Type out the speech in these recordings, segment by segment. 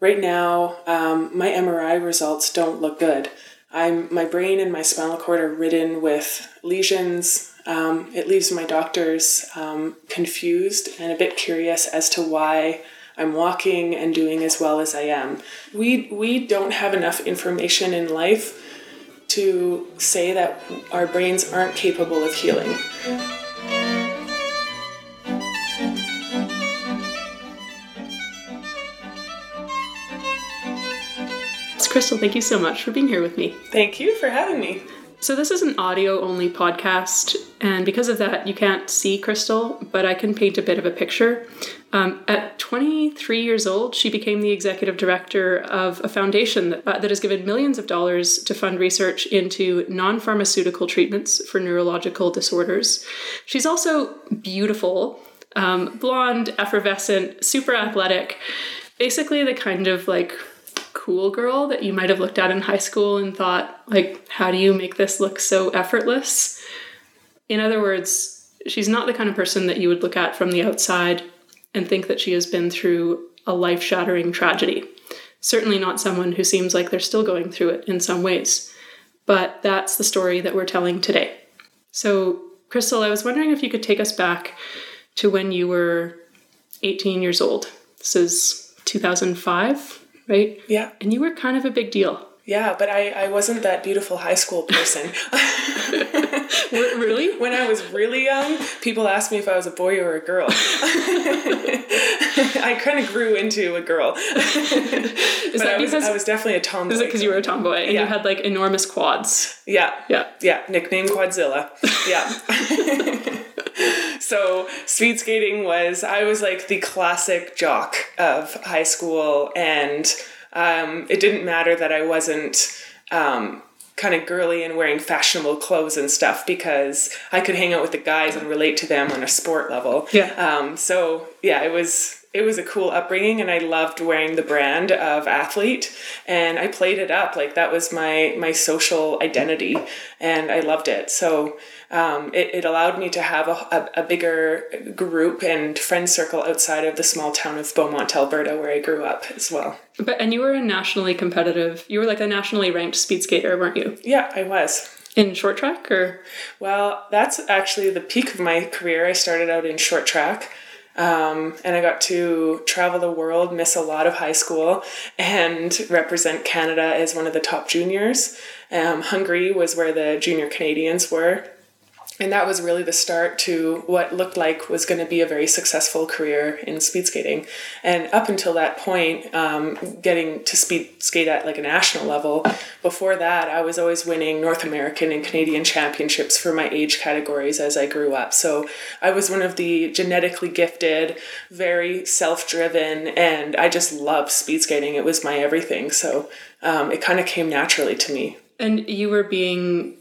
right now, um, my MRI results don't look good. I'm my brain and my spinal cord are ridden with lesions. Um, it leaves my doctors um, confused and a bit curious as to why I'm walking and doing as well as I am. We we don't have enough information in life to say that our brains aren't capable of healing. Crystal, thank you so much for being here with me. Thank you for having me. So, this is an audio only podcast, and because of that, you can't see Crystal, but I can paint a bit of a picture. Um, at 23 years old, she became the executive director of a foundation that, uh, that has given millions of dollars to fund research into non pharmaceutical treatments for neurological disorders. She's also beautiful, um, blonde, effervescent, super athletic, basically the kind of like cool girl that you might have looked at in high school and thought, like, how do you make this look so effortless? In other words, she's not the kind of person that you would look at from the outside and think that she has been through a life shattering tragedy. Certainly not someone who seems like they're still going through it in some ways. But that's the story that we're telling today. So, Crystal, I was wondering if you could take us back to when you were 18 years old. This is 2005 right? Yeah. And you were kind of a big deal. Yeah, but I, I wasn't that beautiful high school person. really? When I was really young, people asked me if I was a boy or a girl. I kind of grew into a girl. is that I was, because I was definitely a tomboy. Is it because you were a tomboy and Yeah. you had like enormous quads? Yeah. Yeah. Yeah. Nickname Quadzilla. Yeah. So speed skating was I was like the classic jock of high school, and um, it didn't matter that I wasn't. Um, kind of girly and wearing fashionable clothes and stuff because I could hang out with the guys and relate to them on a sport level. Yeah. Um, so yeah, it was it was a cool upbringing and I loved wearing the brand of athlete and I played it up like that was my my social identity and I loved it. So um, it, it allowed me to have a, a, a bigger group and friend circle outside of the small town of Beaumont, Alberta, where I grew up as well. But and you were a nationally competitive. You were like a nationally ranked speed skater, weren't you? Yeah, I was. In short track or Well, that's actually the peak of my career. I started out in short track. Um, and I got to travel the world, miss a lot of high school, and represent Canada as one of the top juniors. Um, Hungary was where the junior Canadians were. And that was really the start to what looked like was going to be a very successful career in speed skating. And up until that point, um, getting to speed skate at like a national level, before that, I was always winning North American and Canadian championships for my age categories as I grew up. So I was one of the genetically gifted, very self driven, and I just loved speed skating. It was my everything. So um, it kind of came naturally to me. and you were being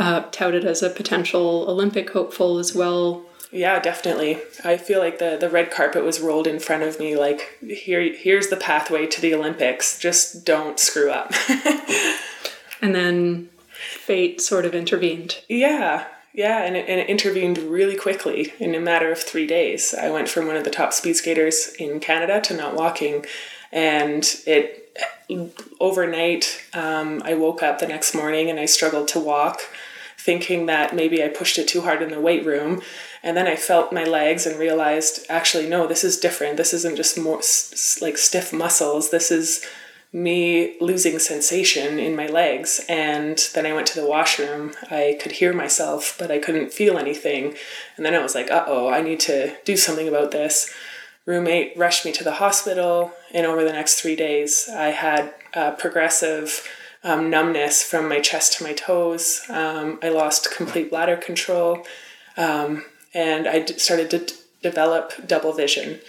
uh, touted as a potential Olympic hopeful as well. Yeah, definitely. I feel like the the red carpet was rolled in front of me like here here's the pathway to the Olympics. Just don't screw up. And then fate sort of intervened. yeah. Yeah, and it, and it intervened really quickly in a matter of three days. I went from one of the top speed skaters in Canada to not walking, and it overnight um, I woke up the next morning and I struggled to walk, thinking that maybe I pushed it too hard in the weight room, and then I felt my legs and realized actually no, this is different. This isn't just more like stiff muscles. This is me losing sensation in my legs. And then i went to the washroom. I could hear myself but i couldn't feel anything. And then i was like uh-oh i need to do something about this. Roommate rushed me to the hospital. And over the next three days i had uh, progressive um, numbness from my chest to my toes um, i lost complete bladder control um, and i d- started to d- develop double vision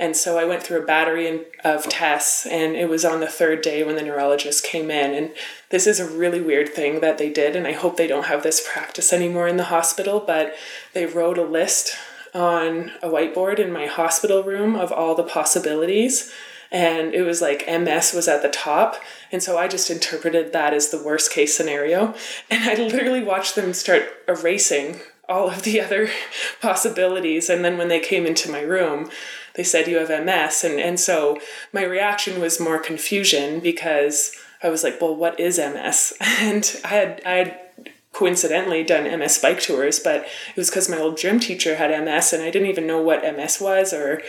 and so I went through a battery in- of tests, and it was on the third day when the neurologist came in. And this is a really weird thing that they did, and I hope they don't have this practice anymore in the hospital. But they wrote a list on a whiteboard in my hospital room of all the possibilities. And it was like MS was at the top. And so I just interpreted that as the worst case scenario. And I literally watched them start erasing all of the other possibilities. And then when they came into my room, they said, You have MS. And, and so my reaction was more confusion because I was like, Well, what is MS? And I had, I had coincidentally done MS bike tours, but it was because my old gym teacher had MS and I didn't even know what MS was or,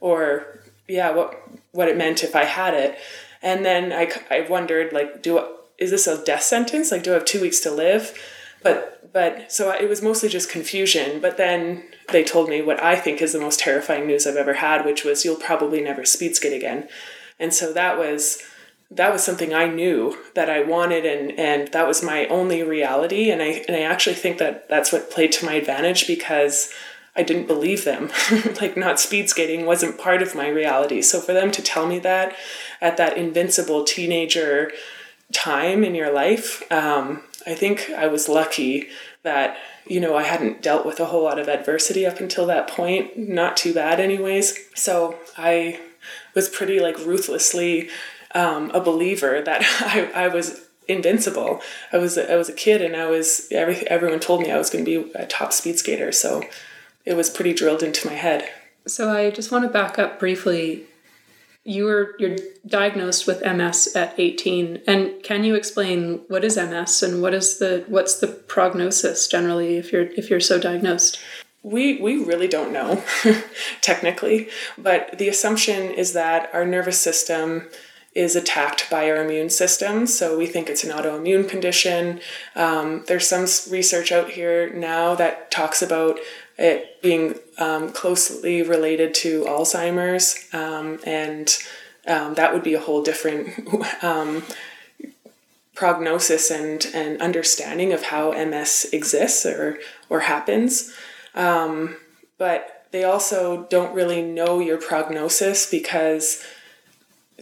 or yeah, what, what it meant if I had it. And then I, I wondered, like, do is this a death sentence? Like, do I have two weeks to live? But but so it was mostly just confusion. But then they told me what I think is the most terrifying news I've ever had, which was you'll probably never speed skate again. And so that was that was something I knew that I wanted and and that was my only reality and I and I actually think that that's what played to my advantage because I didn't believe them. like not speed skating wasn't part of my reality. So for them to tell me that at that invincible teenager time in your life, um, I think I was lucky that you know I hadn't dealt with a whole lot of adversity up until that point. Not too bad, anyways. So I was pretty like ruthlessly um, a believer that I, I was invincible. I was I was a kid and I was every, everyone told me I was going to be a top speed skater. So it was pretty drilled into my head. So I just want to back up briefly. You were you're diagnosed with MS at 18 and can you explain what is MS and what is the what's the prognosis generally if you're if you're so diagnosed? We we really don't know technically but the assumption is that our nervous system is attacked by our immune system so we think it's an autoimmune condition. Um, there's some research out here now that talks about it being um, closely related to Alzheimer's, um, and um, that would be a whole different um, prognosis and, and understanding of how MS exists or, or happens. Um, but they also don't really know your prognosis because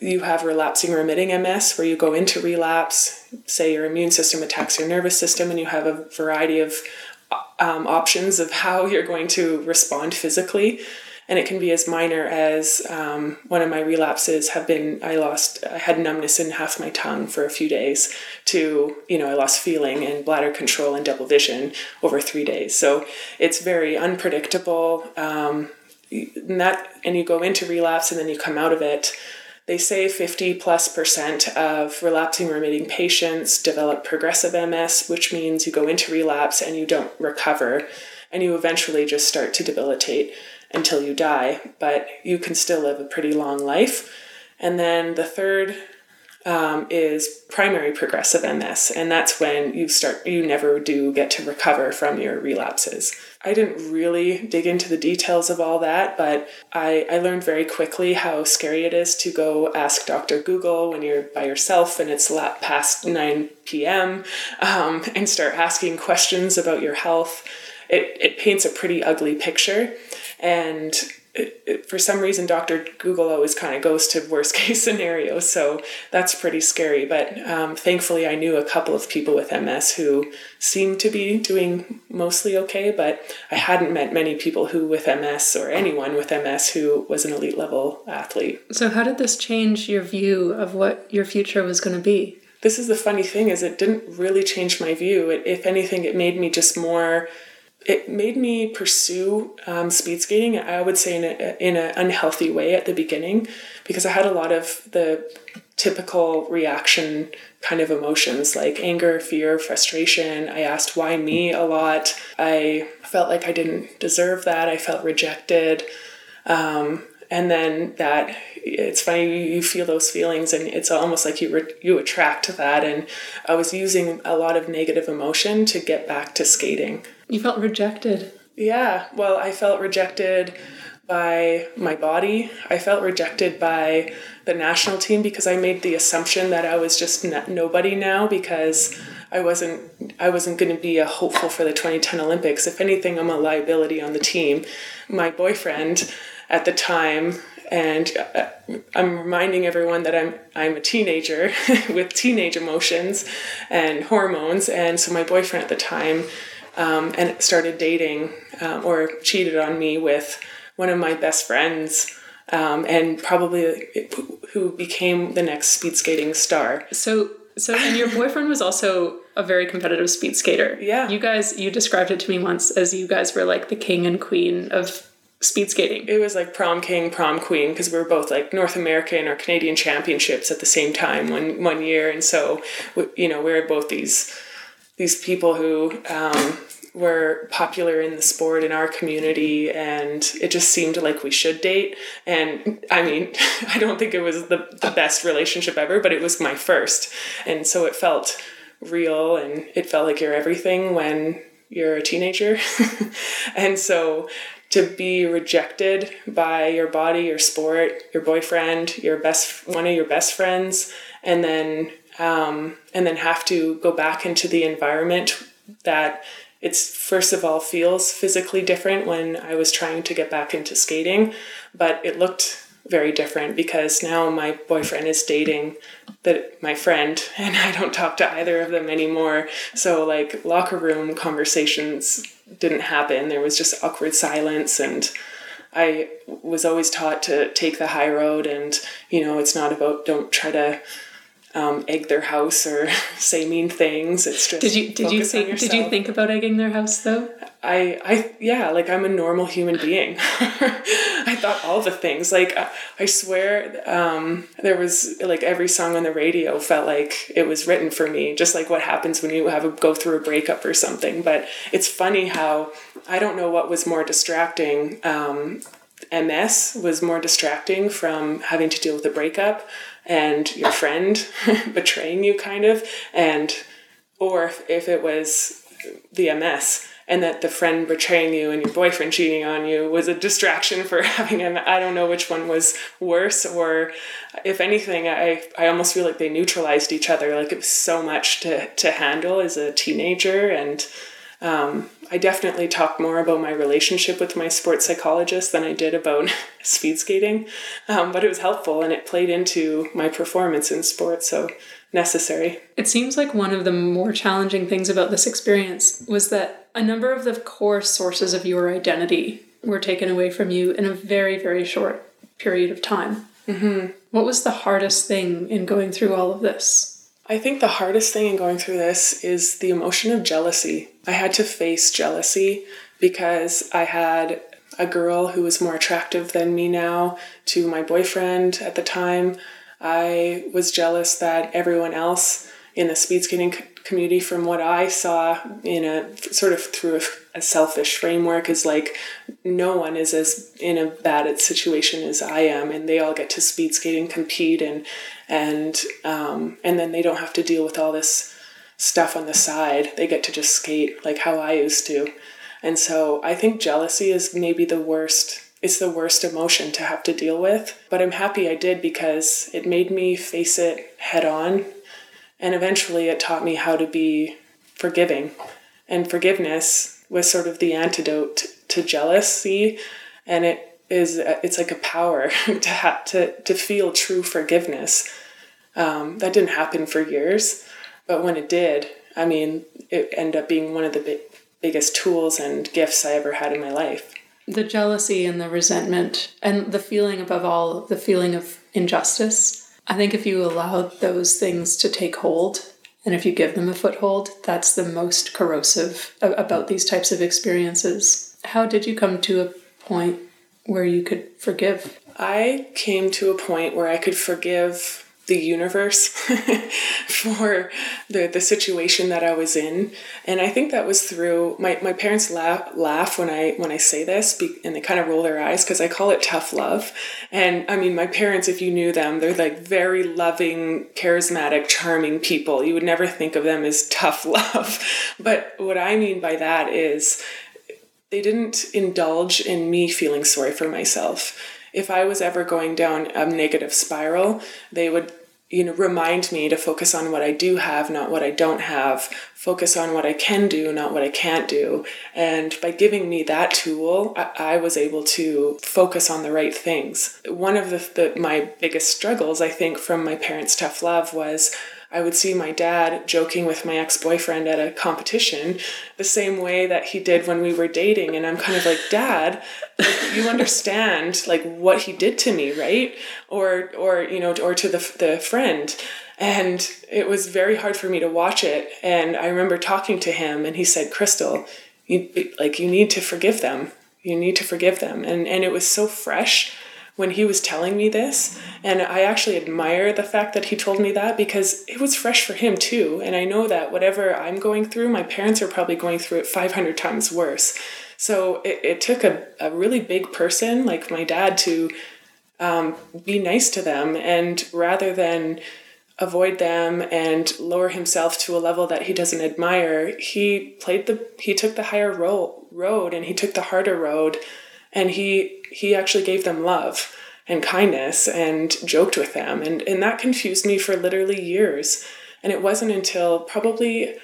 you have relapsing remitting MS where you go into relapse, say your immune system attacks your nervous system, and you have a variety of um, options of how you're going to respond physically. And it can be as minor as um, one of my relapses have been I lost, I had numbness in half my tongue for a few days, to, you know, I lost feeling and bladder control and double vision over three days. So it's very unpredictable. Um, and that, and you go into relapse and then you come out of it they say 50 plus percent of relapsing remitting patients develop progressive MS, which means you go into relapse and you don't recover, and you eventually just start to debilitate until you die. But you can still live a pretty long life. And then the third um, is primary progressive MS, and that's when you start, you never do get to recover from your relapses. I didn't really dig into the details of all that, but I, I learned very quickly how scary it is to go ask Dr. Google when you're by yourself and it's past 9 p.m. Um, and start asking questions about your health. It, it paints a pretty ugly picture. And it, it, for some reason, Dr. Google always kind of goes to worst case scenarios, so that's pretty scary. But um, thankfully, I knew a couple of people with MS who seemed to be doing mostly okay, but I hadn't met many people who with MS or anyone with MS who was an elite level athlete. So, how did this change your view of what your future was going to be? This is the funny thing is it didn't really change my view. It, if anything, it made me just more it made me pursue um, speed skating. I would say in in an unhealthy way at the beginning, because I had a lot of the typical reaction kind of emotions like anger, fear, frustration. I asked why me a lot. I felt like I didn't deserve that. I felt rejected. Um, and then that it's funny you feel those feelings and it's almost like you re- you attract that and i was using a lot of negative emotion to get back to skating you felt rejected yeah well i felt rejected by my body i felt rejected by the national team because i made the assumption that i was just nobody now because I wasn't I wasn't going to be a hopeful for the 2010 Olympics. If anything, I'm a liability on the team. My boyfriend at the time and uh, I'm reminding everyone that I'm I'm a teenager with teenage emotions and hormones, and so my boyfriend at the time um, and started dating um, or cheated on me with one of my best friends. Um, and probably who became the next speed skating star. So, so, and your boyfriend was also a very competitive speed skater. Yeah. You guys, you described it to me once as you guys were like the king and queen of speed skating. It was like prom king, prom queen, because we were both like North American or Canadian championships at the same time one one year, and so you know we were both these these people who um, were popular in the sport in our community, and it just seemed like we should date. And I mean, I don't think it was the the best relationship ever, but it was my first, and so it felt real, and it felt like you're everything when you're a teenager. and so to be rejected by your body, your sport, your boyfriend, your best one of your best friends, and then um, and then have to go back into the environment that it's first of all feels physically different when I was trying to get back into skating, but it looked very different because now my boyfriend is dating the my friend and I don't talk to either of them anymore. So like locker room conversations didn't happen. There was just awkward silence and I was always taught to take the high road and you know it's not about don't try to um, egg their house or say mean things. It's just did you did you think did you think about egging their house though? I I yeah, like I'm a normal human being. I thought all the things. Like I, I swear, um, there was like every song on the radio felt like it was written for me. Just like what happens when you have a go through a breakup or something. But it's funny how I don't know what was more distracting. Um, MS was more distracting from having to deal with a breakup and your friend betraying you, kind of, and or if, if it was the MS and that the friend betraying you and your boyfriend cheating on you was a distraction for having an I don't know which one was worse, or if anything, I, I almost feel like they neutralized each other. Like it was so much to, to handle as a teenager. And um, I definitely talked more about my relationship with my sports psychologist than I did about speed skating. Um, but it was helpful and it played into my performance in sports. So necessary. It seems like one of the more challenging things about this experience was that a number of the core sources of your identity were taken away from you in a very, very short period of time. Mm-hmm. What was the hardest thing in going through all of this? I think the hardest thing in going through this is the emotion of jealousy. I had to face jealousy because I had a girl who was more attractive than me now to my boyfriend at the time. I was jealous that everyone else in the speed skating community, from what I saw in a sort of through a, selfish framework, is like no one is as in a bad situation as I am, and they all get to speed skate and compete, and and um, and then they don't have to deal with all this stuff on the side. They get to just skate like how I used to, and so I think jealousy is maybe the worst it's the worst emotion to have to deal with. But I'm happy I did because it made me face it head on. And eventually it taught me how to be forgiving. And forgiveness was sort of the antidote to jealousy. And it is, it's like a power to have to, to feel true forgiveness. Um, that didn't happen for years. But when it did, I mean, it ended up being one of the big, biggest tools and gifts I ever had in my life. The jealousy and the resentment and the feeling above all the feeling of injustice. I think if you allow those things to take hold and if you give them a foothold that's the most corrosive about these types of experiences. How did you come to a point where you could forgive? I came to a point where i could forgive the universe for the, the situation that I was in. And I think that was through my, my parents laugh, laugh when I when I say this and they kind of roll their eyes because I call it tough love. And I mean my parents if you knew them they're like very loving, charismatic, charming people. You would never think of them as tough love. But what I mean by that is they didn't indulge in me feeling sorry for myself if I was ever going down a negative spiral, they would you know remind me to focus on what i do have not what i don't have. Focus on what i can do not what i can't do. And by giving me that tool i, I was able to focus on the right things. One of the, the, my biggest struggles i think from my parents tough love was I would see my dad joking with my ex boyfriend at a competition the same way that he did when we were dating. And I'm kind of like, Dad, you understand like what he did to me, right? Or, or, you know, or to the, the friend. And it was very hard for me to watch it. And I remember talking to him and he said, Crystal, you like you need to forgive them. You need to forgive them. And and it was so fresh when he was telling me this. And I actually admire the fact that he told me that because it was fresh for him too. And I know that whatever I'm going through, my parents are probably going through it 500 times worse. So it, it took a, a really big person like my dad to um, be nice to them. And rather than avoid them and lower himself to a level that he doesn't admire, he played the, he took the higher ro- road and he took the harder road and he he actually gave them love and kindness and joked with them and and that confused me for literally years and it wasn't until probably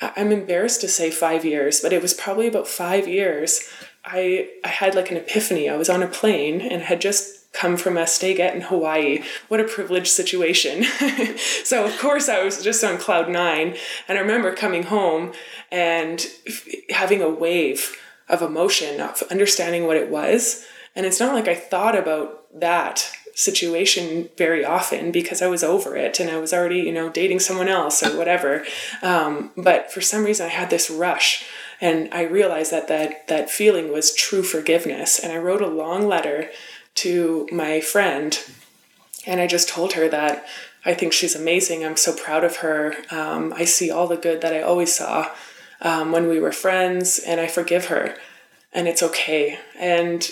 i'm embarrassed to say 5 years but it was probably about 5 years i i had like an epiphany i was on a plane and had just come from a stayget in Hawaii. What a privileged situation. so, of course, I was just on cloud nine. And I remember coming home and having a wave of emotion, of understanding what it was. And it's not like I thought about that situation very often because I was over it and I was already, you know, dating someone else or whatever. Um, but for some reason, I had this rush and I realized that, that that feeling was true forgiveness. And I wrote a long letter to my friend and I just told her that I think she's amazing. I'm so proud of her. Um, I see all the good that I always saw um, when we were friends, and I forgive her, and it's okay. And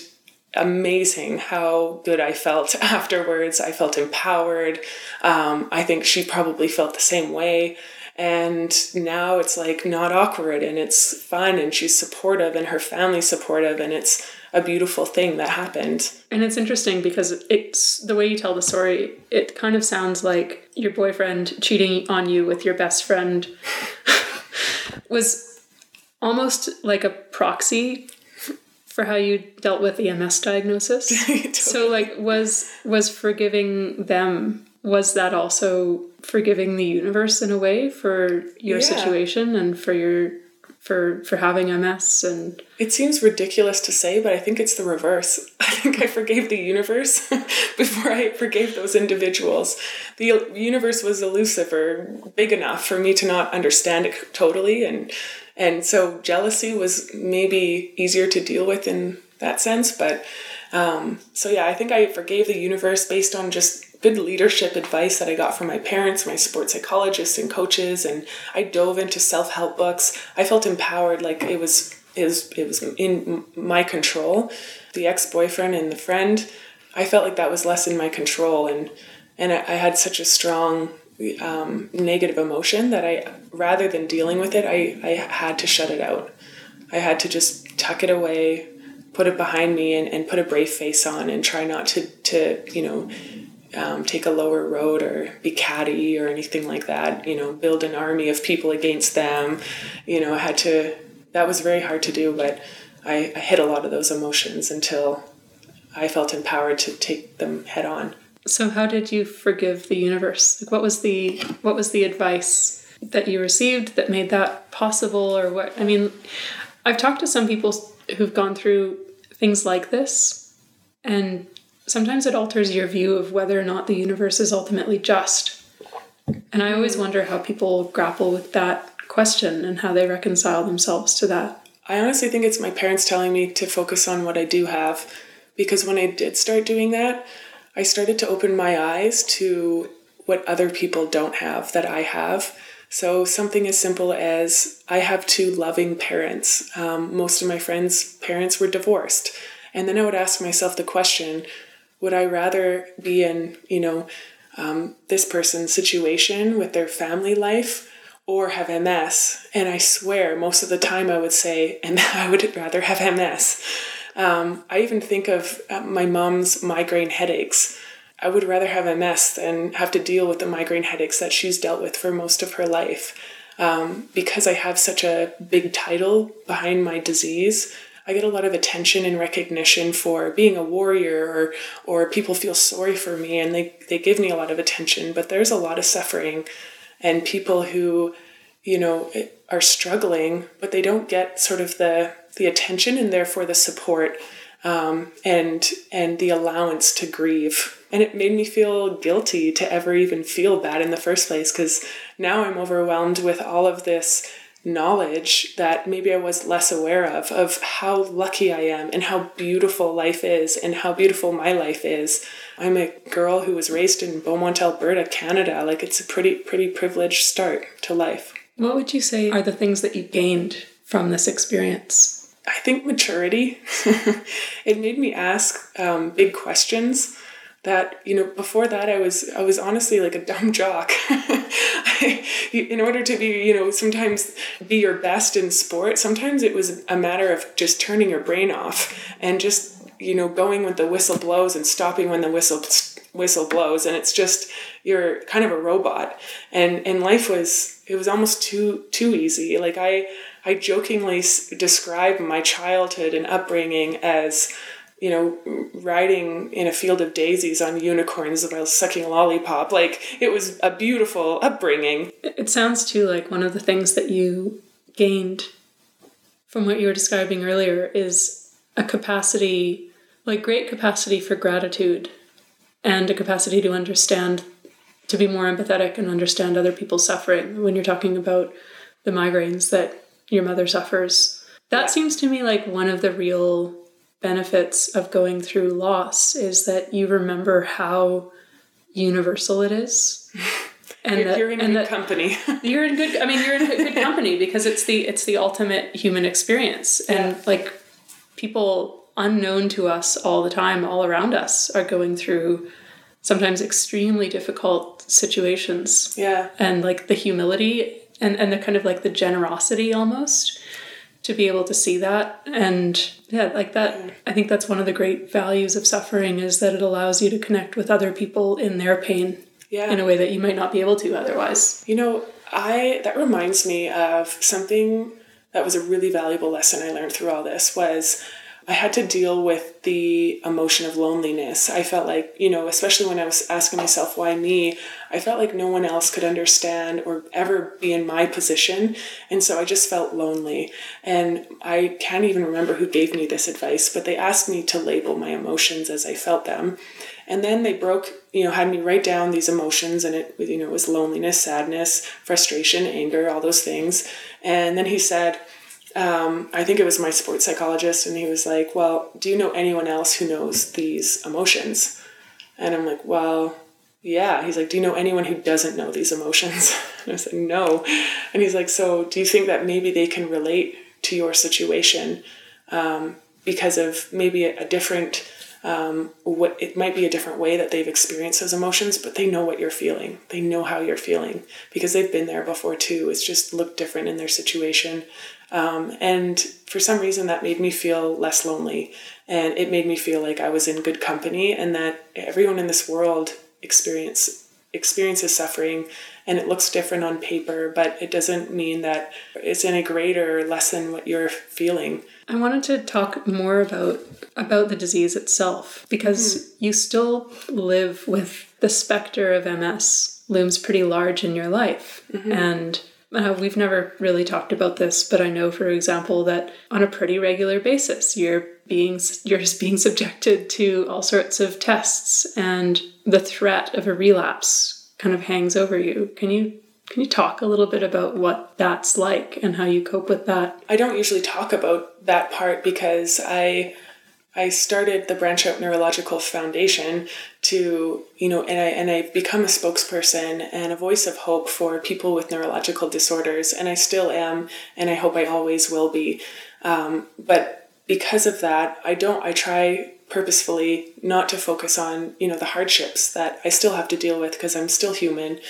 amazing how good I felt afterwards. I felt empowered. Um, I think she probably felt the same way. And now it's like not awkward and it's fun and she's supportive and her family's supportive and it's a beautiful thing that happened. And it's interesting because it's the way you tell the story, it kind of sounds like your boyfriend cheating on you with your best friend was almost like a proxy for how you dealt with the MS diagnosis. totally. So like was was forgiving them was that also forgiving the universe in a way for your yeah. situation and for your for for having MS and it seems ridiculous to say but I think it's the reverse. I think I forgave the universe before I forgave those individuals. The universe was elusive or big enough for me to not understand it totally and and so jealousy was maybe easier to deal with in that sense but um, so yeah, I think I forgave the universe based on just good leadership advice that I got from my parents, my sports psychologists and coaches, and I dove into self help books. I felt empowered, like it was it was it was in my control. The ex boyfriend and the friend, I felt like that was less in my control, and and I, I had such a strong um, negative emotion that I rather than dealing with it, I I had to shut it out. I had to just tuck it away, put it behind me, and, and put a brave face on, and try not to to you know um, take a lower road or be catty or anything like that. You know, build an army of people against them. You know, I had to. That was very hard to do, but I, I hit a lot of those emotions until I felt empowered to take them head on. So, how did you forgive the universe? Like, what was the what was the advice that you received that made that possible, or what? I mean, I've talked to some people who've gone through things like this, and sometimes it alters your view of whether or not the universe is ultimately just. And I always wonder how people grapple with that question and how they reconcile themselves to that. I honestly think it's my parents telling me to focus on what I do have because when I did start doing that, I started to open my eyes to what other people don't have that I have. So, something as simple as I have two loving parents. Um, most of my friends' parents were divorced. And then I would ask myself the question would I rather be in, you know, um, this person's situation with their family life or have MS? And I swear, most of the time I would say, and I would rather have MS. Um, I even think of uh, my mom's migraine headaches. I would rather have MS than have to deal with the migraine headaches that she's dealt with for most of her life. Um, because I have such a big title behind my disease, I get a lot of attention and recognition for being a warrior or or people feel sorry for me and they, they give me a lot of attention, but there's a lot of suffering and people who, you know, are struggling, but they don't get sort of the the attention and therefore the support um, and and the allowance to grieve. And it made me feel guilty to ever even feel bad in the first place because now I'm overwhelmed with all of this knowledge that maybe I was less aware of, of how lucky I am and how beautiful life is and how beautiful my life is. I'm a girl who was raised in Beaumont, Alberta, Canada. Like it's a pretty, pretty privileged start to life. What would you say are the things that you gained from this experience? I think maturity. it made me ask um, big questions that you know before that i was i was honestly like a dumb jock. I, in order to be you know sometimes be your best in sport sometimes it was a matter of just turning your brain off and just you know going when the whistle blows and stopping when the whistle whistle blows. And it's just you're kind of a robot. And and life was it was almost too too easy. Like i i jokingly describe my childhood and upbringing as you know, riding in a field of daisies on unicorns while sucking a lollipop. Like it was a beautiful upbringing. It sounds too like one of the things that you gained from what you were describing earlier is a capacity, like great capacity for gratitude and a capacity to understand, to be more empathetic and understand other people's suffering. When you're talking about the migraines that your mother suffers, that yeah. seems to me like one of the real benefits of going through loss is that you remember how universal it is. And you're, that, you're in and good that company. you're in good. I mean, you're in good company because it's the it's the ultimate human experience, and yeah. like people unknown to us all the time, all around us, are going through sometimes extremely difficult situations. Yeah, and like the humility and and the kind of like the generosity almost to be able to see that and yeah like that i think that's one of the great values of suffering is that it allows you to connect with other people in their pain yeah. in a way that you might not be able to otherwise you know i that reminds me of something that was a really valuable lesson i learned through all this was I had to deal with the emotion of loneliness. I felt like, you know, especially when I was asking myself, why me? I felt like no one else could understand or ever be in my position. And so I just felt lonely. And I can't even remember who gave me this advice, but they asked me to label my emotions as I felt them. And then they broke, you know, had me write down these emotions, and it, you know, it was loneliness, sadness, frustration, anger, all those things. And then he said, um, I think it was my sports psychologist, and he was like, Well, do you know anyone else who knows these emotions? And I'm like, Well, yeah. He's like, Do you know anyone who doesn't know these emotions? And I was like, No. And he's like, So do you think that maybe they can relate to your situation um, because of maybe a, a different um, what it might be a different way that they've experienced those emotions, but they know what you're feeling. They know how you're feeling because they've been there before too. It's just looked different in their situation. Um, and for some reason, that made me feel less lonely. And it made me feel like I was in good company and that everyone in this world experience experiences suffering and it looks different on paper, but it doesn't mean that it's any greater or less than what you're feeling. I wanted to talk more about about the disease itself because mm. you still live with the specter of MS looms pretty large in your life. Mm-hmm. And uh, we've never really talked about this, but I know, for example, that on a pretty regular basis, you're being you're just being subjected to all sorts of tests, and the threat of a relapse kind of hangs over you. Can you can you talk a little bit about what that's like and how you cope with that? I don't usually talk about that part because I I started the Branch Out Neurological Foundation to, you know, and I and I've become a spokesperson and a voice of hope for people with neurological disorders, and I still am, and I hope I always will be. Um, but because of that, I don't. I try purposefully not to focus on, you know, the hardships that I still have to deal with because I'm still human,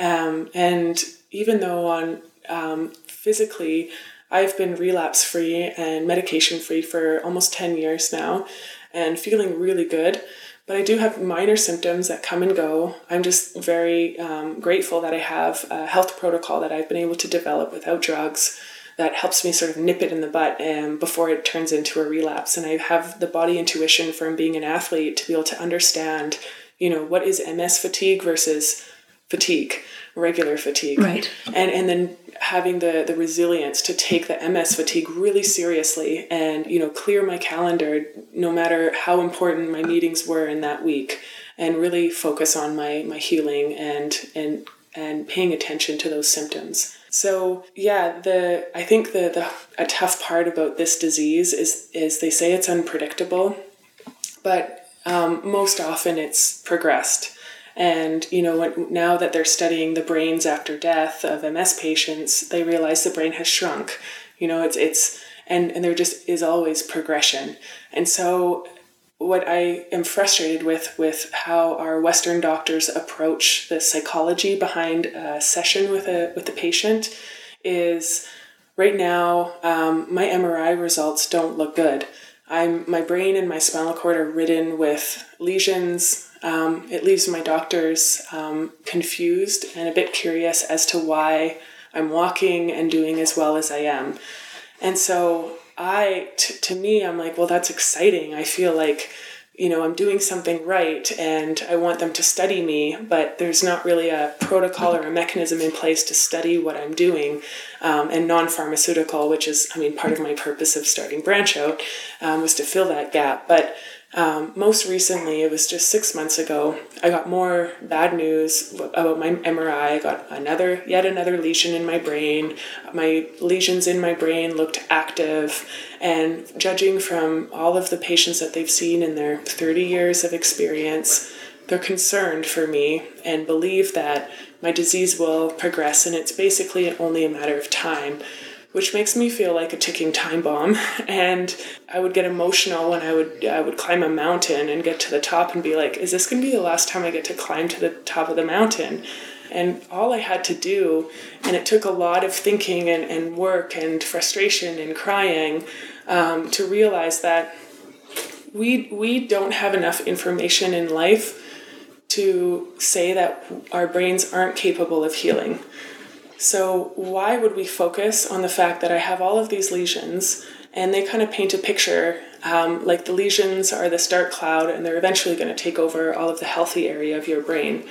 um, and even though on um, physically I've been relapse free and medication free for almost 10 years now and feeling really good. But I do have minor symptoms that come and go. I'm just very um, grateful that I have a health protocol that I've been able to develop without drugs that helps me sort of nip it in the butt um, before it turns into a relapse. And I have the body intuition from being an athlete to be able to understand, you know, what is MS fatigue versus fatigue, regular fatigue. Right. And and then having the the resilience to take the MS fatigue really seriously and you know clear my calendar no matter how important my meetings were in that week and really focus on my my healing and and and paying attention to those symptoms. So yeah, the I think the, the a tough part about this disease is is they say it's unpredictable, but um, most often it's progressed. And you know, when, now that they're studying the brains after death of MS patients, they realize the brain has shrunk. You know, it's it's and and there just is always progression. And so what I am frustrated with with how our Western doctors approach the psychology behind a session with a with the patient is right now um, my MRI results don't look good. I'm my brain and my spinal cord are ridden with lesions. Um, it leaves my doctors um, confused and a bit curious as to why I'm walking and doing as well as I am. And so I, t- to me, I'm like, well, that's exciting. I feel like, you know, I'm doing something right and I want them to study me, but there's not really a protocol or a mechanism in place to study what I'm doing. Um, and non pharmaceutical, which is, I mean, part of my purpose of starting Branch Out um, was to fill that gap. But um, most recently, it was just six months ago, I got more bad news about my MRI. I got another, yet another lesion in my brain. My lesions in my brain looked active. And judging from all of the patients that they've seen in their 30 years of experience, they're concerned for me and believe that my disease will progress and it's basically only a matter of time which makes me feel like a ticking time bomb. And I would get emotional when I would I would climb a mountain and get to the top and be like, is this to be the last time I get to climb to the top of the mountain? And all I had to do, and it took a lot of thinking and, and work and frustration and crying um, to realize that we, we don't have enough information in life to say that our brains aren't capable of healing. So, why would we focus on the fact that I have all of these lesions and they kind of paint a picture um, like the lesions are this dark cloud and they're eventually going to take over all of the healthy area of your brain?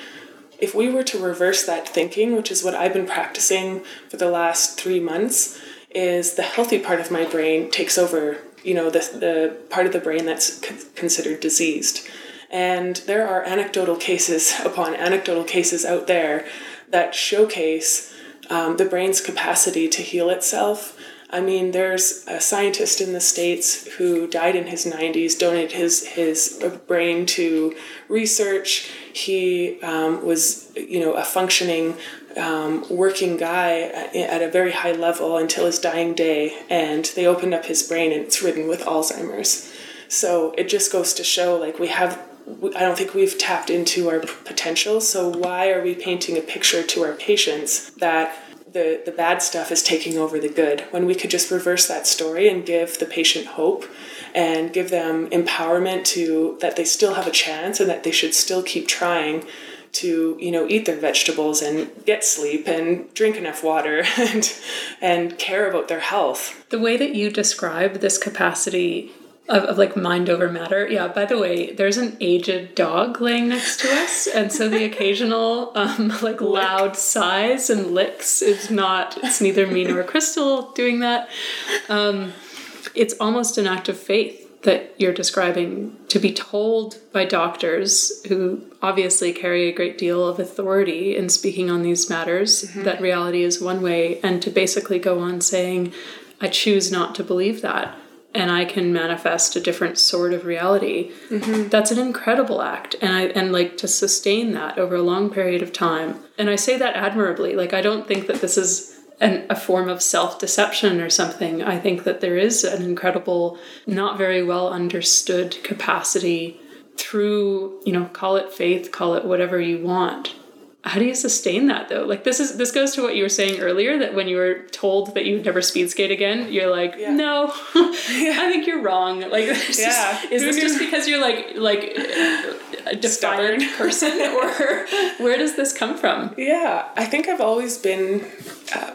If we were to reverse that thinking, which is what I've been practicing for the last three months, is the healthy part of my brain takes over, you know, the, the part of the brain that's considered diseased. And there are anecdotal cases upon anecdotal cases out there that showcase um, the brain's capacity to heal itself. I mean, there's a scientist in the States who died in his 90s, donated his, his brain to research. He um, was, you know, a functioning, um, working guy at, a very high level until his dying day. And they opened up his brain and it's ridden with Alzheimer's. So it just goes to show, like, we have I don't think we've tapped into our potential. So why are we painting a picture to our patients that the, the bad stuff is taking over the good when we could just reverse that story and give the patient hope and give them empowerment to that they still have a chance and that they should still keep trying to you know eat their vegetables and get sleep and drink enough water and and care about their health the way that you describe this capacity of, of, like mind over matter. Yeah, by the way, there's an aged dog laying next to us, and so the occasional um, like loud sighs and licks is not, it's neither me nor Crystal doing that. Um, it's almost an act of faith that you're describing to be told by doctors who obviously carry a great deal of authority in speaking on these matters mm-hmm. that reality is one way, and to basically go on saying, I choose not to believe that and I can manifest a different sort of reality. Mm-hmm. That's an incredible act, and I and like to sustain that over a long period of time. And I say that admirably. Like I don't think that this is an, a form of self deception or something. I think that there is an incredible, not very well understood capacity through you know call it faith, call it whatever you want how do you sustain that though? Like this is this goes to what you were saying earlier that when you were told that you would never speed skate again you're like yeah. no i think you're wrong. Like yeah. Just, is this just because you're like like a defiant person or where does this come from? Yeah i think i've always been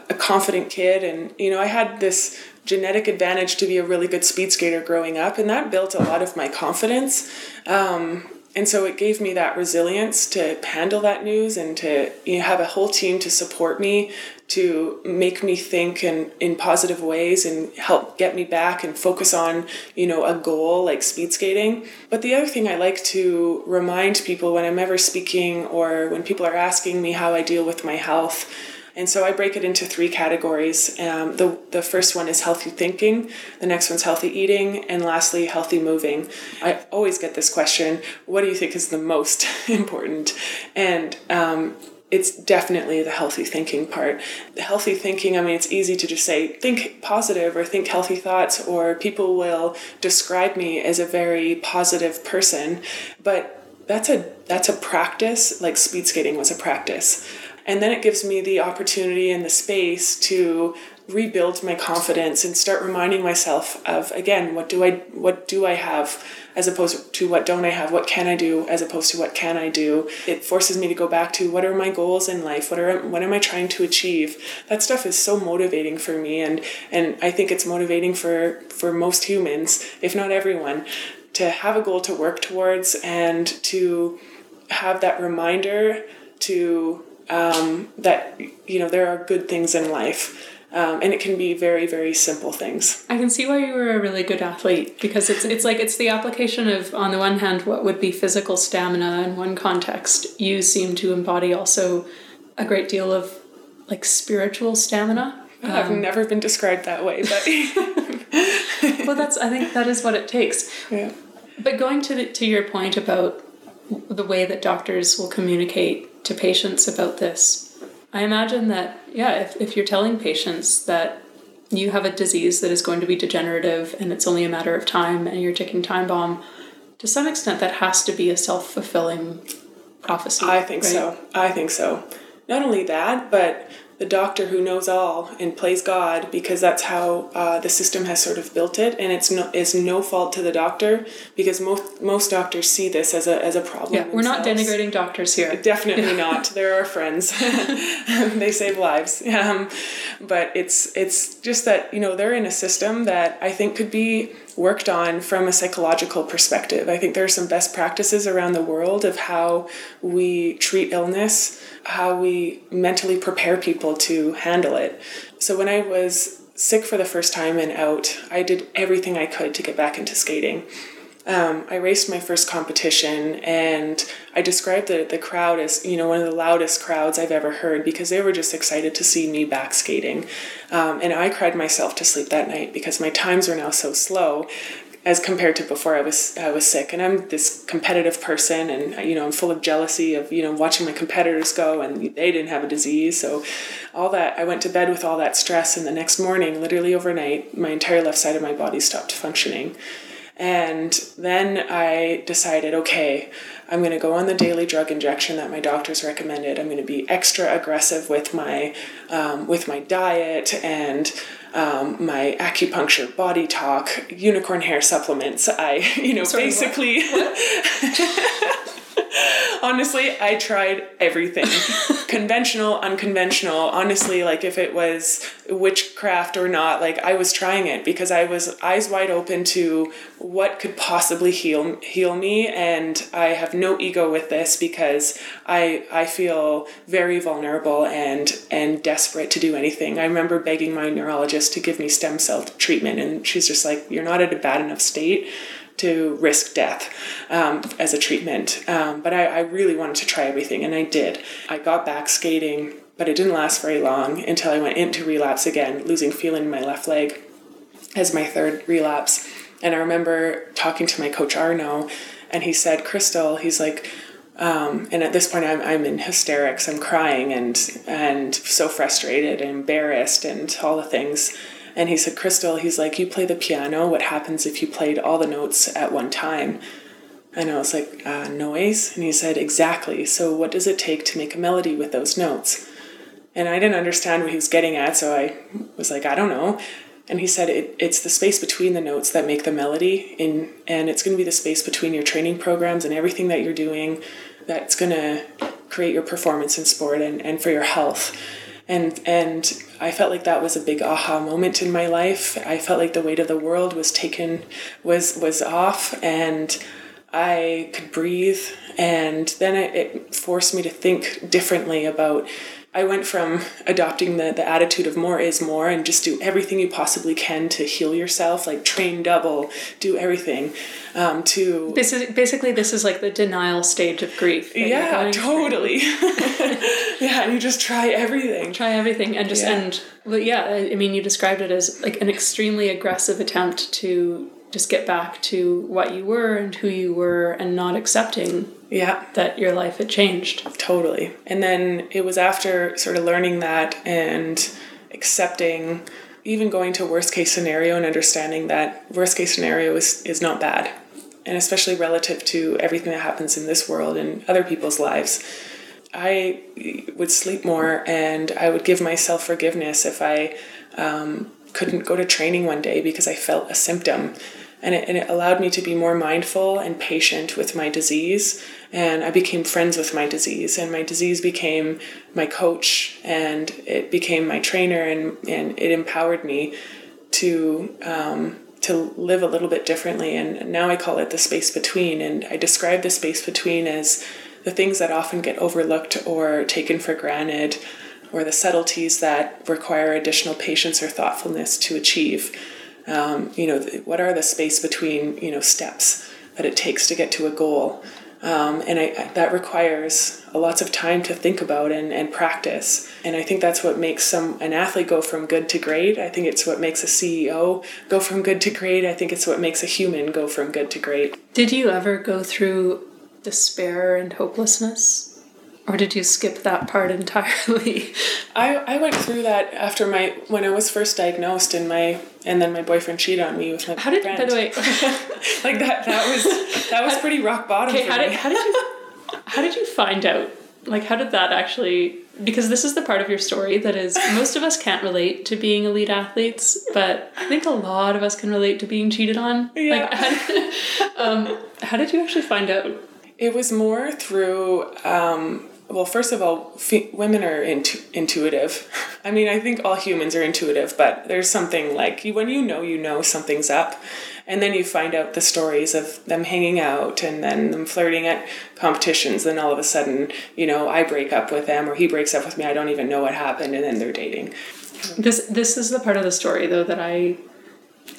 a confident kid and you know i had this genetic advantage to be a really good speed skater growing up and that built a lot of my confidence. Um, and so it gave me that resilience to handle that news and to you know, have a whole team to support me to make me think in, in positive ways and help get me back and focus on you know a goal like speed skating. But the other thing i like to remind people when i'm ever speaking or when people are asking me how i deal with my health and so I break it into three categories. Um, the, the first one is healthy thinking, the next one's healthy eating, and lastly, healthy moving. I always get this question what do you think is the most important? And um, it's definitely the healthy thinking part. The healthy thinking, I mean, it's easy to just say, think positive or think healthy thoughts, or people will describe me as a very positive person. But that's a that's a practice, like speed skating was a practice. And then it gives me the opportunity and the space to rebuild my confidence and start reminding myself of again what do I what do I have as opposed to what don't I have? What can I do as opposed to what can I do? It forces me to go back to what are my goals in life? What are what am I trying to achieve? That stuff is so motivating for me and and I think it's motivating for for most humans if not everyone to have a goal to work towards and to have that reminder to um, that you know there are good things in life um, and it can be very very simple things. I can see why you were a really good athlete because it's it's like it's the application of on the one hand what would be physical stamina in one context. You seem to embody also a great deal of like spiritual stamina. Um, i've never been described that way but well that's i think that is what it takes. Yeah. But going to the, to your point about the way that doctors will communicate to patients about this. I imagine that, yeah, if, if you're telling patients that you have a disease that is going to be degenerative and it's only a matter of time and you're ticking time bomb, to some extent that has to be a self fulfilling prophecy. I think right? so. I think so. Not only that, but the doctor who knows all and plays God because that's how uh, the system has sort of built it, and it's no it's no fault to the doctor because most most doctors see this as a as a problem. Yeah, we're not denigrating doctors here. Definitely not. They're our friends. they save lives. Um, but it's it's just that you know they're in a system that I think could be worked on from a psychological perspective. I think there are some best practices around the world of how we treat illness, how we mentally prepare people to handle it. So when I was sick for the first time and out, I did everything I could to get back into skating. Um, I raced my first competition and I described the, the crowd as, you know, one of the loudest crowds I've ever heard because they were just excited to see me back skating. Um, and I cried myself to sleep that night because my times were now so slow as compared to before I was I was sick. And I'm this competitive person, and you know I'm full of jealousy of you know watching my competitors go, and they didn't have a disease. So all that I went to bed with all that stress, and the next morning, literally overnight, my entire left side of my body stopped functioning. And then I decided, okay, I'm going to go on the daily drug injection that my doctors recommended. I'm going to be extra aggressive with my um, with my diet and um, my acupuncture, body talk, unicorn hair supplements. I, you know, Sorry, basically. What? What? honestly, I tried everything conventional, unconventional. Honestly, like if it was witchcraft or not, like I was trying it because I was eyes wide open to what could possibly heal heal me and I have no ego with this because I I feel very vulnerable and and desperate to do anything. I remember begging my neurologist to give me stem cell treatment and she's just like you're not at a bad enough state to risk death um, as a treatment. Um, but I, I really wanted to try everything, and I did. I got back skating, but it didn't last very long until I went into relapse again, losing feeling in my left leg as my third relapse. And I remember talking to my coach Arno, and he said, Crystal, he's like, um, and at this point, I'm, I'm in hysterics. I'm crying and and so frustrated and embarrassed and all the things. And he said, Crystal, he's like, you play the piano. What happens if you played all the notes at one time? And I was like, uh, noise? And he said, exactly. So what does it take to make a melody with those notes? And I didn't understand what he was getting at, so I was like, I don't know. And he said, it, it's the space between the notes that make the melody, in, and it's going to be the space between your training programs and everything that you're doing that's going to create your performance in sport and, and for your health and and I felt like that was a big aha moment in my life. I felt like the weight of the world was taken was was off and I could breathe, and then it, it forced me to think differently about I went from adopting the, the attitude of more is more and just do everything you possibly can to heal yourself, like train double, do everything, um, to. Basically, basically, this is like the denial stage of grief. Yeah, totally. yeah, and you just try everything. Try everything and just, Yeah. and, well, yeah, I mean, you described it as like an extremely aggressive attempt to just get back to what you were and who you were and not accepting Yeah, that your life had changed. totally. And then it was after sort of learning that and accepting, even going to worst case scenario and understanding that worst case scenario is, is not bad. And especially relative to everything that happens in this world and other people's lives. I would sleep more and I would give myself forgiveness if I um, couldn't go to training one day because I felt a symptom. And it, and it allowed me to be more mindful and patient with my disease. And I became friends with my disease, and my disease became my coach, and it became my trainer, and, and it empowered me to um, to live a little bit differently. And now I call it the space between. And I describe the space between as the things that often get overlooked or taken for granted, or the subtleties that require additional patience or thoughtfulness to achieve. Um, you know, what are the space between you know steps that it takes to get to a goal? Um, and I, that requires a lots of time to think about and, and practice. And I think that's what makes some an athlete go from good to great. I think it's what makes a CEO go from good to great. I think it's what makes a human go from good to great. Did you ever go through despair and hopelessness? Or did you skip that part entirely? I, I went through that after my when I was first diagnosed and my and then my boyfriend cheated on me with my How did, friend. by the way, like that that was that was pretty rock bottom okay, for how me. did, how did you, how did you find out? Like, how did that actually, because this is the part of your story that is, most of us can't relate to being elite athletes, but I think a lot of us can relate to being cheated on. Yeah. Like, how did, um, how did you actually find out? It was more through, um, well, first of all, fe- women are intu- intuitive. I mean, I think all humans are intuitive, but there's something like when you know, you know something's up. And then you find out the stories of them hanging out and then them flirting at competitions. Then all of a sudden, you know, I break up with them or he breaks up with me. I don't even know what happened. And then they're dating. This this is the part of the story though that I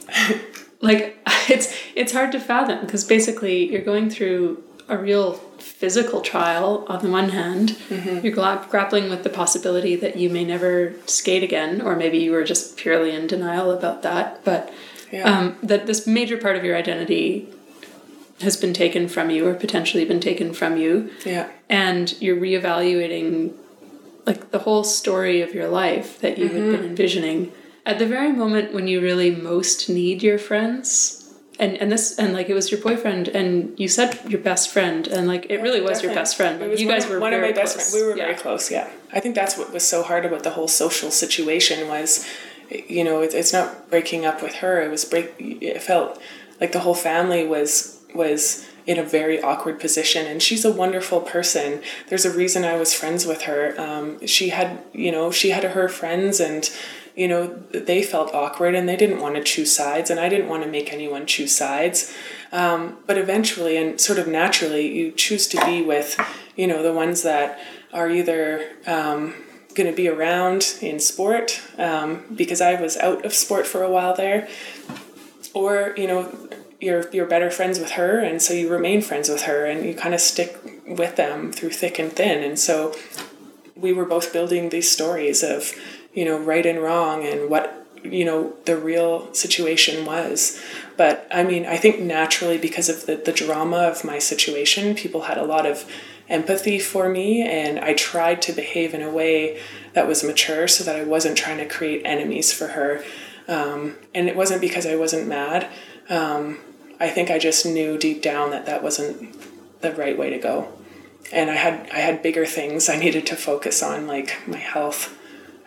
like it's it's hard to fathom because basically you're going through a real physical trial on the one hand you're gra- grappling with the possibility that you may never skate again or maybe you were just purely in denial about that but Yeah. um, that this major part of your identity has been taken from you or potentially been taken from you Yeah. and you're reevaluating like the whole story of your life that you had been envisioning at the very moment when you really most need your friends and and this and like it was your boyfriend and you said your best friend and like it really was your best friend like, you guys of- were one of my best friends. We were Yeah. very close. Yeah, I think that's what was so hard about the whole social situation was, you know, it, it's not breaking up with her. It was break. It felt like the whole family was was in a very awkward position, and she's a wonderful person. There's a reason I was friends with her. Um, she had, you know, she had her friends and. You know, they felt awkward and they didn't want to choose sides, and I didn't want to make anyone choose sides. But eventually and sort of naturally you choose to be with you know the ones that are either um, going to be around in sport um, because i was out of sport for a while there or you know you're you're better friends with her and so you remain friends with her and you kind of stick with them through thick and thin. And so we were both building these stories of you know right and wrong and what you know the real situation was. But i mean i think naturally because of the, the drama of my situation people had a lot of empathy for me and i tried to behave in a way that was mature so that i wasn't trying to create enemies for her. Um, and it wasn't because i wasn't mad. Um, i think i just knew deep down that that wasn't the right way to go. And I had I had bigger things I needed to focus on, like my health,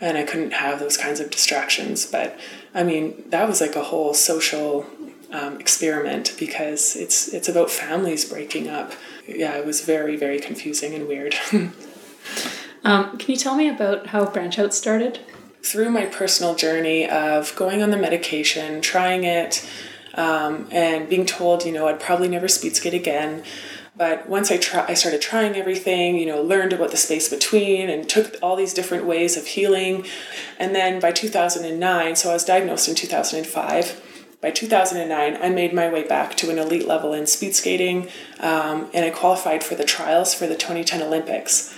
and I couldn't have those kinds of distractions. But I mean, that was like a whole social um, experiment because it's it's about families breaking up. Yeah, it was very very confusing and weird. um, can you tell me about how branch out started Through my personal journey of going on the medication, trying it. um, and being told, you know, I'd probably never speed skate again. But once I try, I started trying everything, you know, learned about the space between and took all these different ways of healing. And then by 2009, so I was diagnosed in 2005. By 2009, I made my way back to an elite level in speed skating, um, and I qualified for the trials for the 2010 Olympics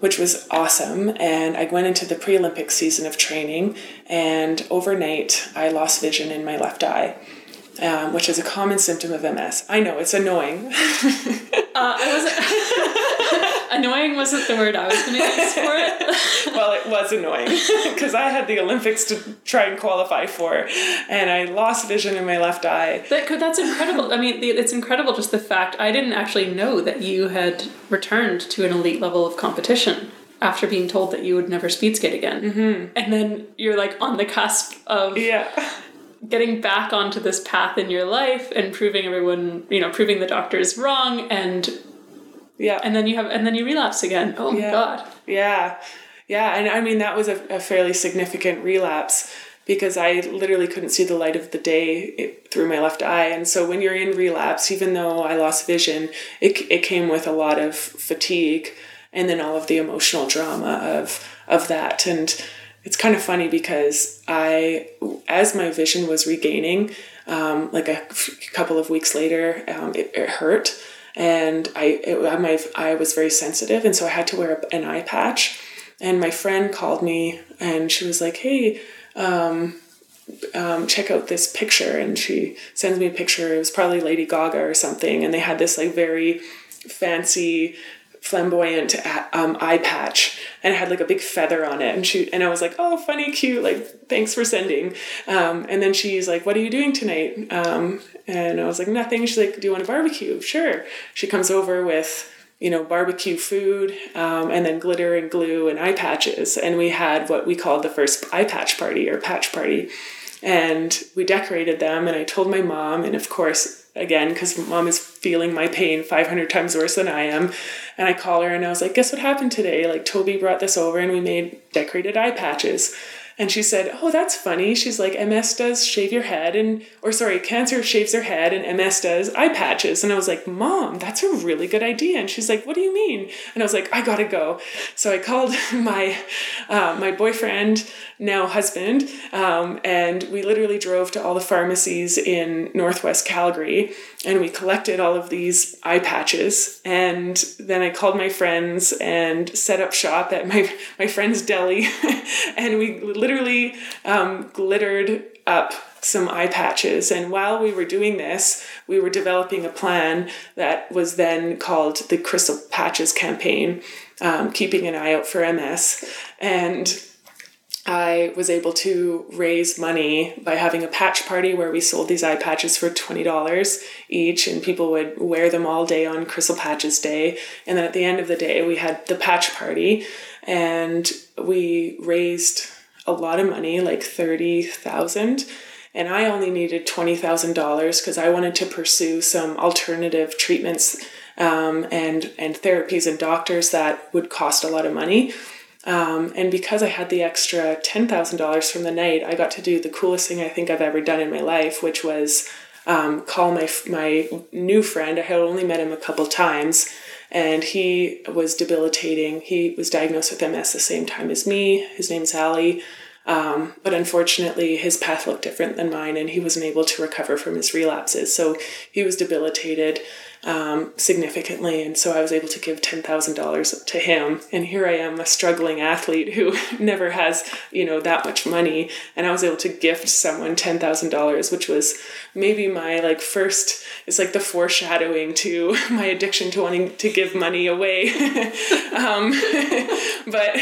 which was awesome. And I went into the pre Olympic season of training, and overnight I lost vision in my left eye. Um, which is a common symptom of MS. I know it's annoying. uh, I wasn't. annoying wasn't the word I was going to use for it. well, it was annoying because I had the Olympics to try and qualify for, and I lost vision in my left eye. That that's incredible. I mean, it's incredible just the fact I didn't actually know that you had returned to an elite level of competition after being told that you would never speed skate again. Mm-hmm. And then you're like on the cusp of yeah getting back onto this path in your life and proving everyone, you know, proving the doctors wrong and yeah. And then you have and then you relapse again. Oh yeah. my god. Yeah. Yeah, and I mean that was a, a fairly significant relapse because I literally couldn't see the light of the day eh, through my left eye. And so when you're in relapse, even though I lost vision, it, it came with a lot of fatigue and then all of the emotional drama of of that. And it's kind of funny because I, as my vision was regaining, um, like a f- couple of weeks later, um, it, it, hurt, and I it, my I was very sensitive, and so I had to wear an eye patch. And my friend called me, and she was like, "Hey." Um, um, check out this picture and she sends me a picture it was probably lady gaga or something and they had this like very fancy flamboyant um, eye patch and it had like a big feather on it. And she and I was like oh funny cute like thanks for sending. Um, and then she's like what are you doing tonight? Um, and I was like nothing. She's like do you want a barbecue? Sure. She comes over with you know barbecue food um, and then glitter and glue and eye patches. And we had what we called the first eye patch party or patch party. And we decorated them and I told my mom. And of course again because mom is feeling my pain 500 times worse than I am. And I call her and I was like, guess what happened today? Like Toby brought this over and we made decorated eye patches. And she said, Oh, that's funny. She's like, MS does shave your head, and, or sorry, cancer shaves their head, and MS does eye patches. And I was like, Mom, that's a really good idea. And she's like, What do you mean? And I was like, I gotta go. So I called my, uh, my boyfriend, now husband, um, and we literally drove to all the pharmacies in Northwest Calgary and we collected all of these eye patches and then i called my friends and set up shop at my, my friend's deli and we literally um, glittered up some eye patches and while we were doing this we were developing a plan that was then called the crystal patches campaign um, keeping an eye out for ms and I was able to raise money by having a patch party where we sold these eye patches for $20 each, and people would wear them all day on Crystal Patches Day. And then at the end of the day, we had the patch party, and we raised a lot of money, like 30000 and I only needed $20,000 because I wanted to pursue some alternative treatments um, and, and therapies and doctors that would cost a lot of money. Um, and because I had the extra $10,000 from the night, I got to do the coolest thing I think I've ever done in my life, which was um, call my, my new friend. I had only met him a couple times, and he was debilitating. He was diagnosed with MS the same time as me. His name's Ali. Um, but unfortunately, his path looked different than mine, and he wasn't able to recover from his relapses. So he was debilitated um, significantly. And so I was able to give $10,000 to him. And here I am, a struggling athlete who never has, you know, that much money. And I was able to gift someone $10,000, which was maybe my like first, it's like the foreshadowing to my addiction to wanting to give money away. um, but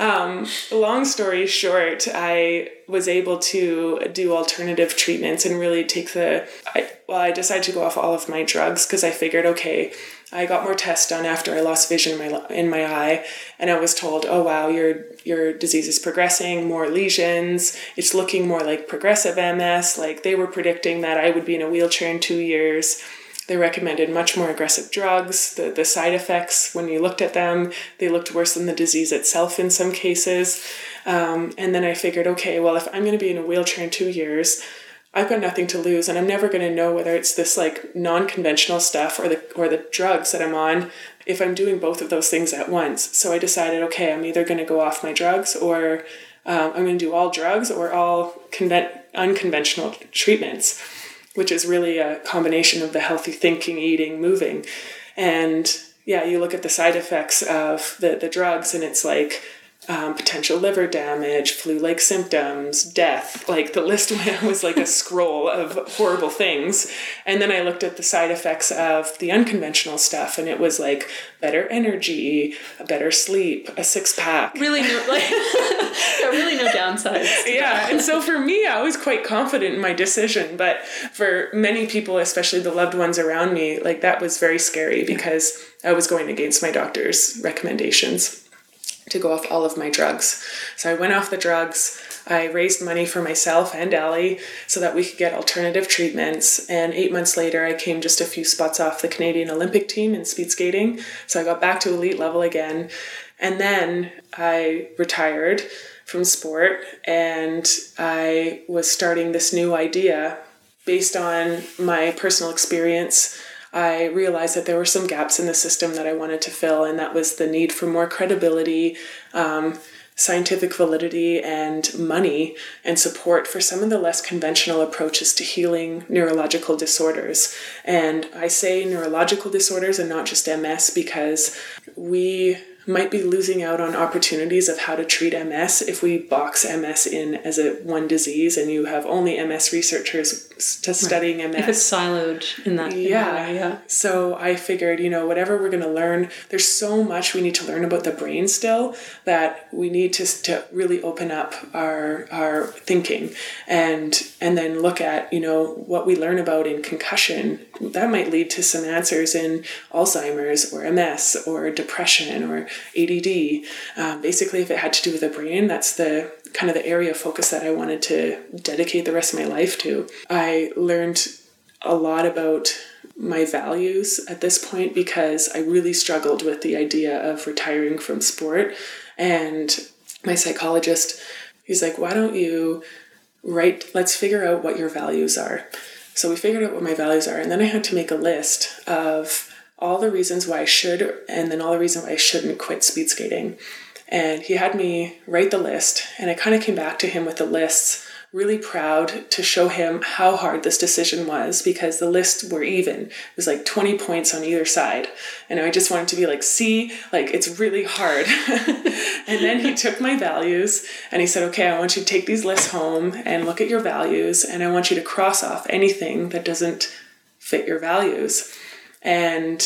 um, long story short, I was able to do alternative treatments and really take the I, well i decided to go off all of my drugs because i figured okay i got more tests done after i lost vision in my in my eye and i was told oh wow your your disease is progressing more lesions it's looking more like progressive ms like they were predicting that i would be in a wheelchair in 2 years they recommended much more aggressive drugs. The, the side effects, when you looked at them, they looked worse than the disease itself in some cases. Um, and then I figured, okay, well, if I'm going to be in a wheelchair in two years, I've got nothing to lose and I'm never going to know whether it's this like non-conventional stuff or the or the drugs that I'm on if I'm doing both of those things at once. So I decided, okay, I'm either going to go off my drugs or um, I'm going to do all drugs or all conven- unconventional treatments, which is really a combination of the healthy thinking, eating, moving. And yeah, you look at the side effects of the, the drugs and it's like um, potential liver damage, flu like symptoms, death. Like the list was like a scroll of horrible things. And then I looked at the side effects of the unconventional stuff, and it was like better energy, a better sleep, a six pack. Really, no, like, yeah, really no downsides. Yeah. And so for me, I was quite confident in my decision. But for many people, especially the loved ones around me, like that was very scary because I was going against my doctor's recommendations to go off all of my drugs. So I went off the drugs. I raised money for myself and Ellie so that we could get alternative treatments. And eight months later, I came just a few spots off the Canadian Olympic team in speed skating. So I got back to elite level again. And then I retired from sport and I was starting this new idea based on my personal experience I realized that there were some gaps in the system that I wanted to fill, and that was the need for more credibility, um, scientific validity, and money and support for some of the less conventional approaches to healing neurological disorders. And I say neurological disorders and not just MS because we might be losing out on opportunities of how to treat MS if we box MS in as a one disease and you have only MS researchers to studying right. MS. If it's siloed in that, yeah, in that yeah. So I figured, you know, whatever we're going to learn, there's so much we need to learn about the brain still that we need to, to really open up our our thinking and and then look at you know what we learn about in concussion that might lead to some answers in Alzheimer's or MS or depression or ADD. Um, basically, if it had to do with the brain, that's the kind of the area of focus that I wanted to dedicate the rest of my life to. I learned a lot about my values at this point because I really struggled with the idea of retiring from sport. And my psychologist, he's like, why don't you write, let's figure out what your values are. So we figured out what my values are, and then I had to make a list of all the reasons why I should and then all the reasons why I shouldn't quit speed skating. And he had me write the list, and I kind of came back to him with the lists, really proud to show him how hard this decision was because the lists were even. It was like 20 points on either side. And I just wanted to be like, see, like it's really hard. and then he took my values and he said, okay, I want you to take these lists home and look at your values, and I want you to cross off anything that doesn't fit your values. And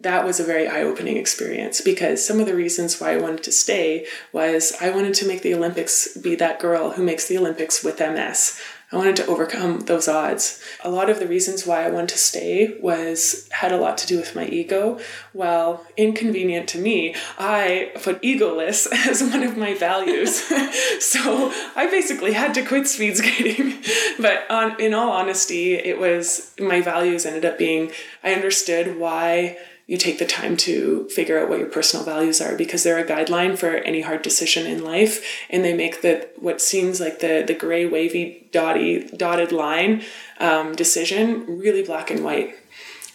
that was a very eye opening experience because some of the reasons why I wanted to stay was I wanted to make the Olympics be that girl who makes the Olympics with MS. I wanted to overcome those odds. A lot of the reasons why I wanted to stay was had a lot to do with my ego. While inconvenient to me, I put egoless as one of my values. so I basically had to quit speed skating. but on, in all honesty, it was my values ended up being I understood why you take the time to figure out what your personal values are because they're a guideline for any hard decision in life and they make the what seems like the the gray wavy dotty dotted line um, decision really black and white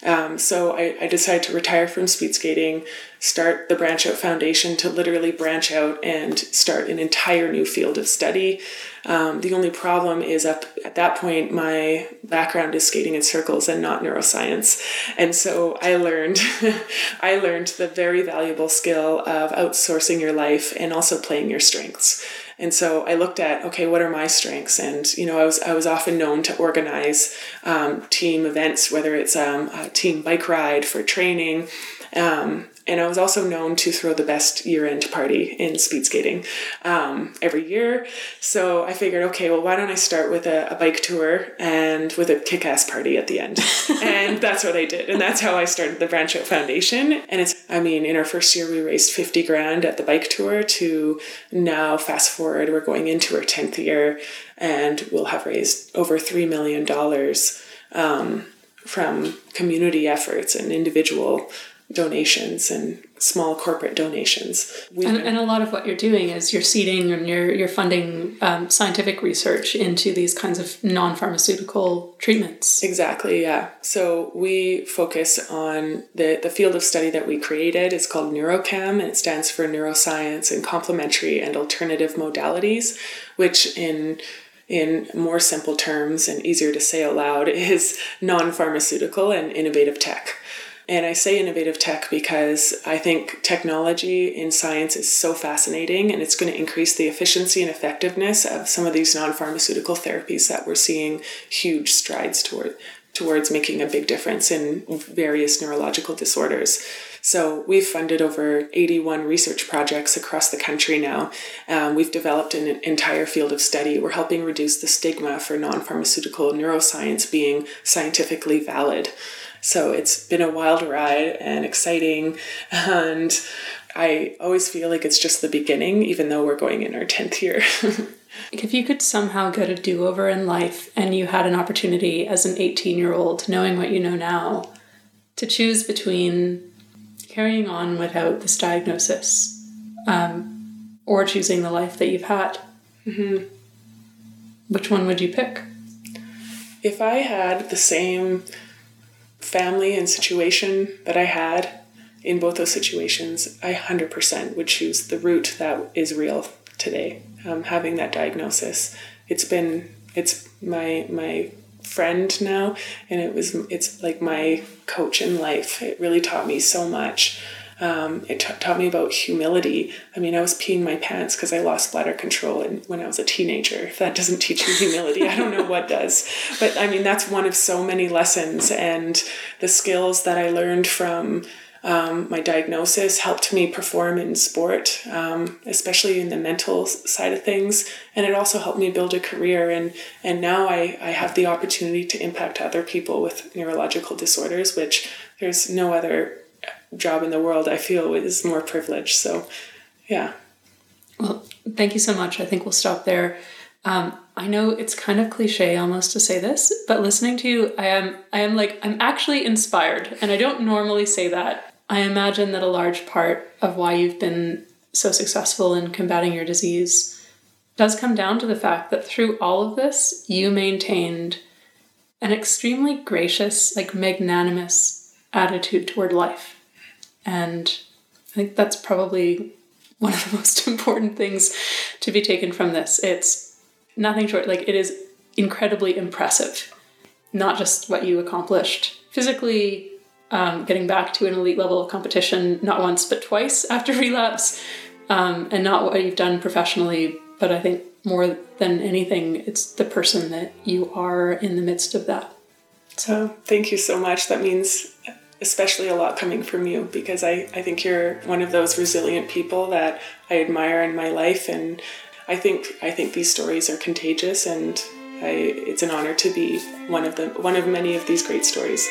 um, so I, I decided to retire from speed skating, start the Branch Out Foundation to literally branch out and start an entire new field of study. Um, the only problem is up at that point, my background is skating in circles and not neuroscience, and so I learned, I learned the very valuable skill of outsourcing your life and also playing your strengths. And so I looked at okay, what are my strengths? And you know, I was I was often known to organize um, team events, whether it's um, a team bike ride for training. Um, and I was also known to throw the best year end party in speed skating um, every year. So I figured, okay, well, why don't I start with a, a bike tour and with a kick ass party at the end? and that's what I did. And that's how I started the Branch Out Foundation. And it's, I mean, in our first year, we raised 50 grand at the bike tour to now, fast forward, we're going into our 10th year and we'll have raised over $3 million um, from community efforts and individual donations and small corporate donations. And, and, a lot of what you're doing is you're seeding and you're, you're funding um, scientific research into these kinds of non pharmaceutical treatments. Exactly, yeah. So we focus on the, the field of study that we created. It's called NeuroCAM, and it stands for Neuroscience and Complementary and Alternative Modalities, which in in more simple terms and easier to say aloud is non pharmaceutical and innovative tech. And I say innovative tech because I think technology in science is so fascinating and it's going to increase the efficiency and effectiveness of some of these non pharmaceutical therapies that we're seeing huge strides toward, towards making a big difference in various neurological disorders. So we've funded over 81 research projects across the country now. Um, we've developed an entire field of study. We're helping reduce the stigma for non pharmaceutical neuroscience being scientifically valid. So it's been a wild ride and exciting. And I always feel like it's just the beginning, even though we're going in our 10th year. if you could somehow get a do over in life and you had an opportunity as an 18 year old, knowing what you know now, to choose between carrying on without this diagnosis um, or choosing the life that you've had, mm-hmm. which one would you pick? If I had the same family and situation that I had in both those situations, I 100% would choose the route that is real today. Um, having that diagnosis, it's been it's my my friend now, and it was it's like my coach in life. It really taught me so much. Um, it t- taught me about humility. I mean, I was peeing my pants because I lost bladder control and when I was a teenager. If that doesn't teach you humility, I don't know what does. But I mean, that's one of so many lessons, and the skills that I learned from um, my diagnosis helped me perform in sport, um, especially in the mental side of things, and it also helped me build a career. and And now I I have the opportunity to impact other people with neurological disorders, which there's no other job in the world I feel is more privileged. So, yeah. Well, thank you so much. I think we'll stop there. Um, I know it's kind of cliche almost to say this, but listening to you, I am I am like I'm actually inspired, and I don't normally say that. I imagine that a large part of why you've been so successful in combating your disease does come down to the fact that through all of this, you maintained an extremely gracious, like magnanimous attitude toward life. And I think that's probably one of the most important things to be taken from this. It's nothing short, like, it is incredibly impressive. Not just what you accomplished physically, um, getting back to an elite level of competition, not once but twice after relapse, um, and not what you've done professionally, but I think more than anything, it's the person that you are in the midst of that. So, thank you so much. That means especially a lot coming from you because I, I think you're one of those resilient people that I admire in my life and I think I think these stories are contagious and I, it's an honor to be one of them one of many of these great stories.